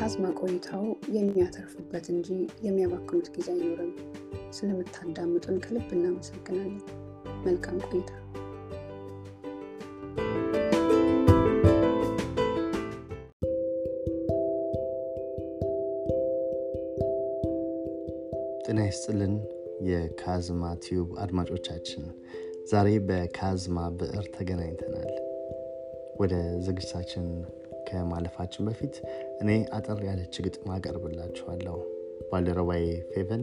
በካዝማ ቆይታው የሚያተርፉበት እንጂ የሚያባክኑት ጊዜ አይኖርም። ስለምታዳምጡን ከልብ እናመሰግናለን። መልካም ቆይታ። ጤና ይስጥልን የካዝማ ቲዩብ አድማጮቻችን፣ ዛሬ በካዝማ ብዕር ተገናኝተናል። ወደ ዝግጅታችን ከማለፋችን በፊት እኔ አጠር ያለች ግጥም አቀርብላችኋለሁ። ባልደረባዬ ፌቨን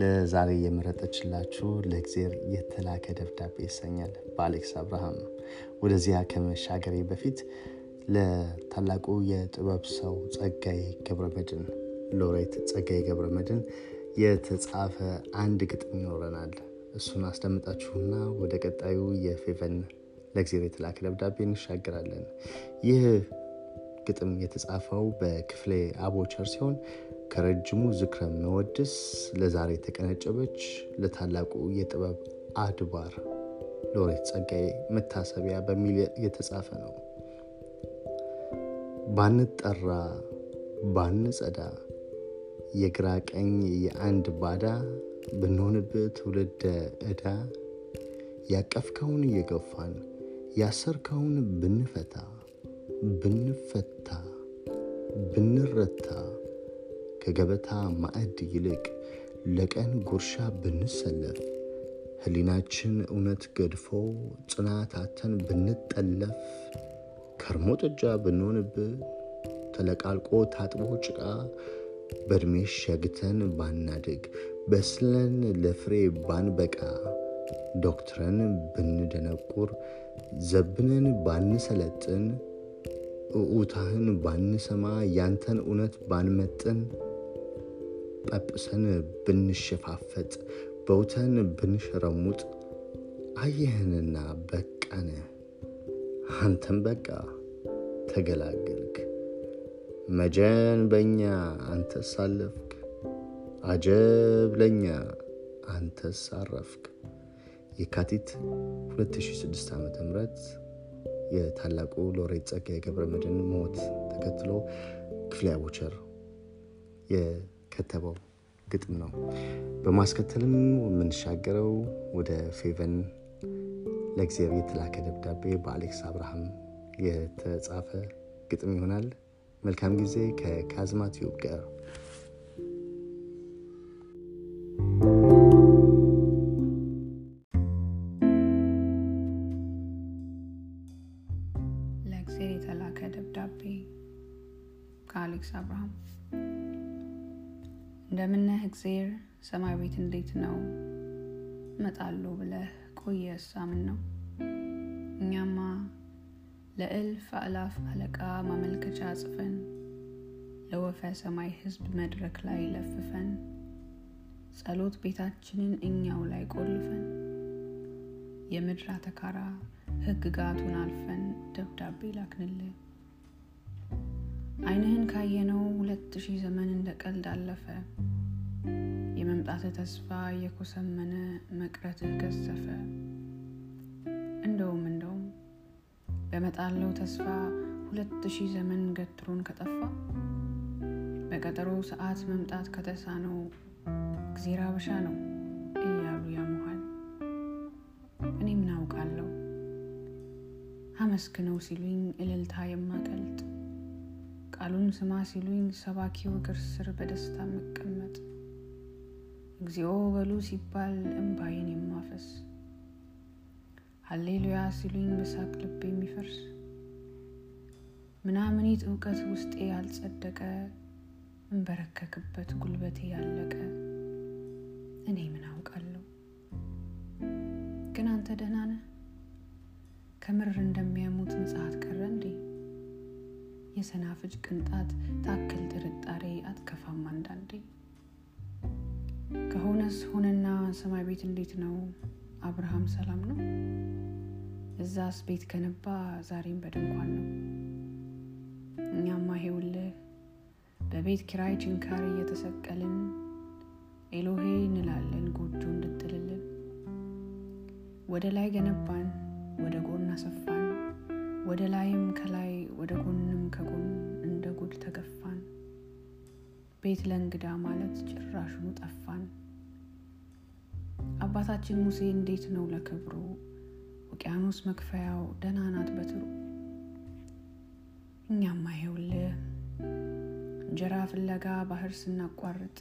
ለዛሬ የመረጠችላችሁ ለእግዜር የተላከ ደብዳቤ ይሰኛል በአሌክስ አብርሃም። ወደዚያ ከመሻገሬ በፊት ለታላቁ የጥበብ ሰው ጸጋዬ ገብረመድህን ሎሬት ጸጋዬ ገብረመድህን የተጻፈ አንድ ግጥም ይኖረናል። እሱን አስደምጣችሁና ወደ ቀጣዩ የፌቨን ለእግዜር የተላከ ደብዳቤ እንሻገራለን። ይህ ግጥም የተጻፈው በክፍሌ አቦቸር ሲሆን ከረጅሙ ዝክረ መወድስ ለዛሬ የተቀነጨበች ለታላቁ የጥበብ አድባር ሎሬት ጸጋዬ መታሰቢያ በሚል የተጻፈ ነው። ባንጠራ ባንጸዳ የግራ ቀኝ የአንድ ባዳ ብንሆንብህ ትውልደ ዕዳ ያቀፍከውን እየገፋን ያሰርከውን ብንፈታ ብንፈታ ብንረታ ከገበታ ማዕድ ይልቅ ለቀን ጉርሻ ብንሰለፍ ሕሊናችን እውነት ገድፎ ጽናታተን ብንጠለፍ ከርሞ ጥጃ ብንሆንብህ ተለቃልቆ ታጥቦ ጭቃ በእድሜ ሸግተን ባናድግ በስለን ለፍሬ ባንበቃ ዶክትረን ብንደነቁር ዘብነን ባንሰለጥን እዑታህን ባንሰማ ያንተን እውነት ባንመጥን ጳጵሰን ብንሸፋፈጥ በውተን ብንሸረሙጥ አየህንና በቃነ አንተን በቃ ተገላገልክ። መጀን በኛ አንተ ሳለፍክ አጀብ ለኛ አንተ ሳረፍክ። የካቲት 2006 ዓ ም የታላቁ ሎሬት ጸጋዬ ገብረመድህን ሞት ተከትሎ ክፍሌ አቦቸር የከተበው ግጥም ነው። በማስከተልም የምንሻገረው ወደ ፌቨን ለእግዚአብሔር የተላከ ደብዳቤ በአሌክስ አብርሃም የተጻፈ ግጥም ይሆናል። መልካም ጊዜ ከካዝማ ቲዩብ ጋር። እንደምነህ እግዜር፣ ሰማይ ቤት እንዴት ነው? እመጣለሁ ብለህ ቆየ ሳምን ነው። እኛማ ለእልፍ አእላፍ አለቃ ማመልከቻ ጽፈን ለወፈ ሰማይ ሕዝብ መድረክ ላይ ለፍፈን ጸሎት ቤታችንን እኛው ላይ ቆልፈን የምድር አተካራ ሕግጋቱን አልፈን ደብዳቤ ላክንልህ። ዓይንህን ካየነው ሁለት ሺህ ዘመን እንደ ቀልድ አለፈ። የመምጣትህ ተስፋ የኮሰመነ መቅረትህ ገዘፈ። እንደውም እንደውም በመጣለው ተስፋ ሁለት ሺህ ዘመን ገትሮን ከጠፋ በቀጠሮ ሰዓት መምጣት ከተሳነው እግዜር አበሻ ነው እያሉ ያሙሃል። እኔ ምን አውቃለሁ ሲሉኝ እልልታ የማቀልጥ ቃሉን ስማ ሲሉኝ ሰባኪው እግር ስር በደስታ መቀመጥ እግዚኦ በሉ ሲባል እምባዬን የማፈስ ሀሌሉያ ሲሉኝ በሳቅ ልብ የሚፈርስ ምናምኒት እውቀት ውስጤ ያልጸደቀ እንበረከክበት ጉልበቴ ያለቀ እኔ ምን አውቃለሁ። ግን አንተ ደህና ነህ? ከምር እንደሚያሙት ምጽሐት ቀረ እንዴ? የሰናፍጭ ቅንጣት ታክል ጥርጣሬ አትከፋም አንዳንዴ። ከሆነስ ሆነና ሰማይ ቤት እንዴት ነው? አብርሃም ሰላም ነው? እዛስ ቤት ከነባ ዛሬም በድንኳን ነው። እኛማ ሄውልህ በቤት ኪራይ ችንካር እየተሰቀልን ኤሎሄ እንላለን ጎጆ እንድትልልን ወደ ላይ ገነባን፣ ወደ ጎን አሰፋን፣ ወደ ላይም ከላይ ወደ ጎንም ቤት ለእንግዳ ማለት ጭራሹኑ ጠፋን። አባታችን ሙሴ እንዴት ነው ለክብሩ ውቅያኖስ መክፈያው ደህና ናት በትሩ። እኛማ ይኸውልህ እንጀራ ፍለጋ ባህር ስናቋርጥ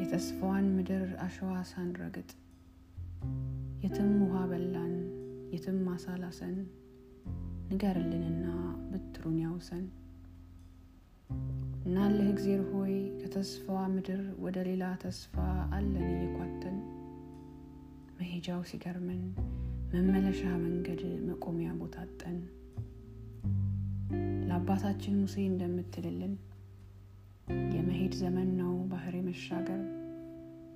የተስፋዋን ምድር አሸዋ ሳንረግጥ የትም ውሃ በላን የትም አሳላሰን ንገርልንና ብትሩን ያውሰን። እናልህ እግዜር ሆይ ከተስፋዋ ምድር ወደ ሌላ ተስፋ አለን እየኳተን መሄጃው ሲገርመን መመለሻ መንገድ መቆሚያ ቦታ አጠን። ለአባታችን ሙሴ እንደምትልልን የመሄድ ዘመን ነው ባህር የመሻገር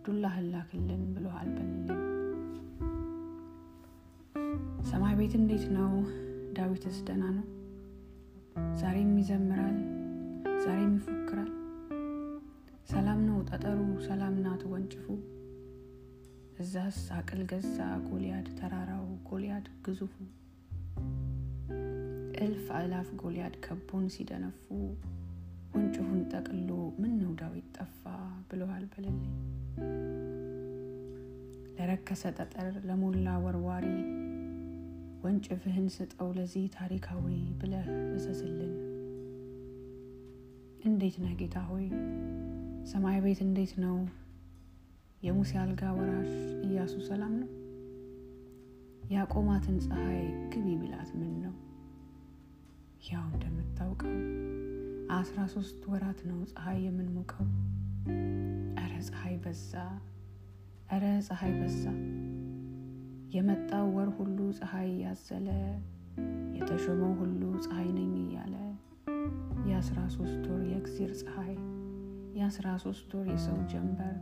ዱላህን ላክልን ብሎሃል በልልን። ሰማይ ቤት እንዴት ነው? ዳዊትስ ደህና ነው? ዛሬም ይዘምራል፣ ዛሬም ይፎክራል። ሰላም ነው ጠጠሩ፣ ሰላም ናት ወንጭፉ። እዛስ አቅል ገዛ ጎልያድ ተራራው ጎልያድ ግዙፉ። እልፍ አእላፍ ጎልያድ ከቦን ሲደነፉ ወንጭፉን ጠቅሎ ምን ነው ዳዊት ጠፋ ብለዋል በልልኝ። ለረከሰ ጠጠር ለሞላ ወርዋሪ ወንጭፍህን ስጠው ለዚህ ታሪካዊ ብለህ እዘዝልን። እንዴት ነህ ጌታ ሆይ ሰማይ ቤት እንዴት ነው? የሙሴ አልጋ ወራሽ ኢያሱ ሰላም ነው? ያቆማትን ፀሐይ ግቢ ቢላት ምን ነው? ያው እንደምታውቀው አስራ ሶስት ወራት ነው ፀሐይ የምንሞቀው። እረ ፀሐይ በዛ፣ እረ ፀሐይ በዛ። የመጣው ወር ሁሉ ፀሐይ ያዘለ የተሾመው ሁሉ ፀሐይ ነኝ እያለ የአስራ ሶስት ወር የእግዜር ፀሐይ የአስራ ሶስት ወር የሰው ጀንበር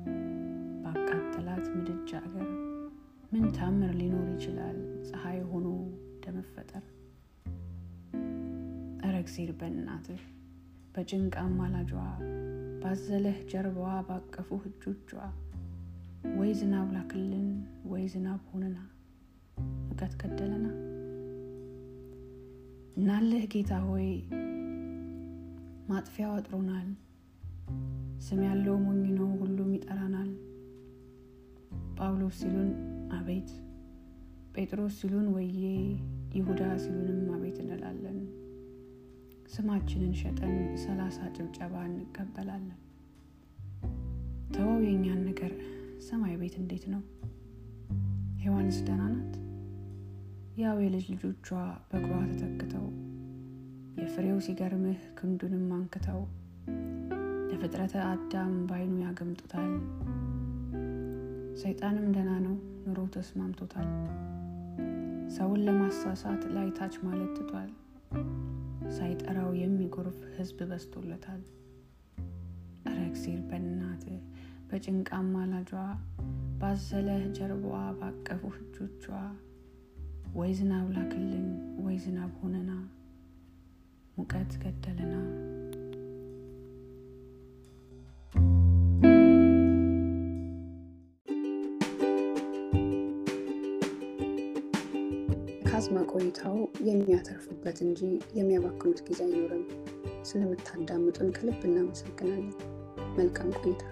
ባቃጠላት ምድጃ አገር ምን ታምር ሊኖር ይችላል ፀሐይ ሆኖ እንደመፈጠር? እረ እግዜር በእናትህ በጭንቅ አማላጇ ባዘለህ ጀርባዋ ባቀፉህ እጆቿ ወይ ዝናብ ላክልን ወይ ዝናብ ሆንና ሙቀት ገደለና። እናልህ ጌታ ሆይ ማጥፊያው አጥሮናል። ስም ያለው ሞኝ ነው ሁሉም ይጠራናል። ጳውሎስ ሲሉን አቤት፣ ጴጥሮስ ሲሉን ወዬ፣ ይሁዳ ሲሉንም አቤት እንላለን። ስማችንን ሸጠን ሰላሳ ጭብጨባ እንቀበላለን። ተወው የእኛን ነገር፣ ሰማይ ቤት እንዴት ነው? ሔዋንስ ደህና ናት? ያው የልጅ ልጆቿ በእግሯ ተተክተው የፍሬው ሲገርምህ ክንዱንም አንክተው ለፍጥረተ አዳም ባይኑ ያገምጡታል። ሰይጣንም ደህና ነው ኑሮ ተስማምቶታል። ሰውን ለማሳሳት ላይ ታች ማለት ትቷል። ሳይጠራው የሚጎርፍ ሕዝብ በዝቶለታል። እረ እግዜር በእናትህ በጭንቅ አማላጇ ባዘለህ ጀርባዋ ባቀፉህ እጆቿ ወይ ዝናብ ላክልን ወይ ዝናብ ሆነና ሙቀት ገደለና። ካዝማ ቆይታው የሚያተርፉበት እንጂ የሚያባክኑት ጊዜ አይኖርም። ስለምታዳምጡን ከልብ እናመሰግናለን። መልካም ቆይታ